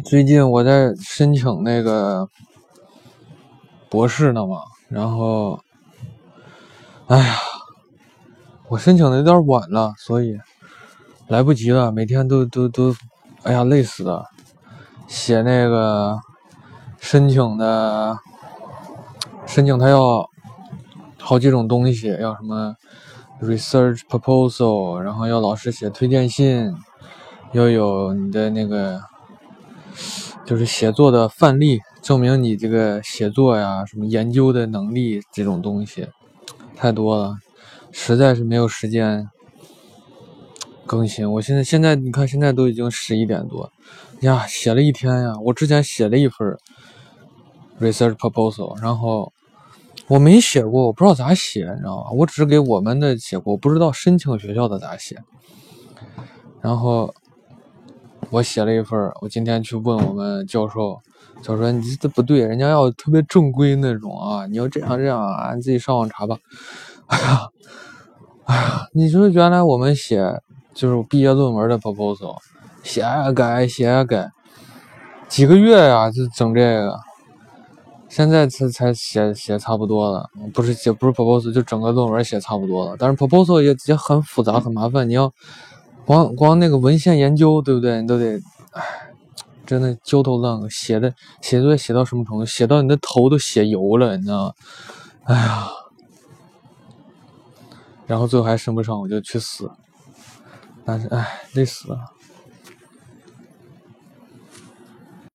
最近我在申请那个博士呢嘛，然后，哎呀，我申请的有点晚了，所以来不及了。每天都都都，哎呀，累死了。写那个申请的，申请他要好几种东西，要什么 research proposal，然后要老师写推荐信，要有你的那个。就是写作的范例，证明你这个写作呀、什么研究的能力这种东西太多了，实在是没有时间更新。我现在现在你看，现在都已经十一点多呀，写了一天呀。我之前写了一份 research proposal，然后我没写过，我不知道咋写，你知道吧？我只是给我们的写过，我不知道申请学校的咋写，然后。我写了一份我今天去问我们教授，教授你这不对，人家要特别正规那种啊，你要这样这样啊，你自己上网查吧。哎呀，哎呀，你说原来我们写就是毕业论文的 proposal，写啊改，写啊改，几个月呀就整这个，现在才才写写差不多了，不是写不是 proposal 就整个论文写差不多了，但是 proposal 也也很复杂很麻烦，你要。光光那个文献研究，对不对？你都得，唉，真的焦头烂额。写的写作业写到什么程度？写到你的头都写油了，你知道吗？哎呀，然后最后还升不上，我就去死。但是，唉，累死了。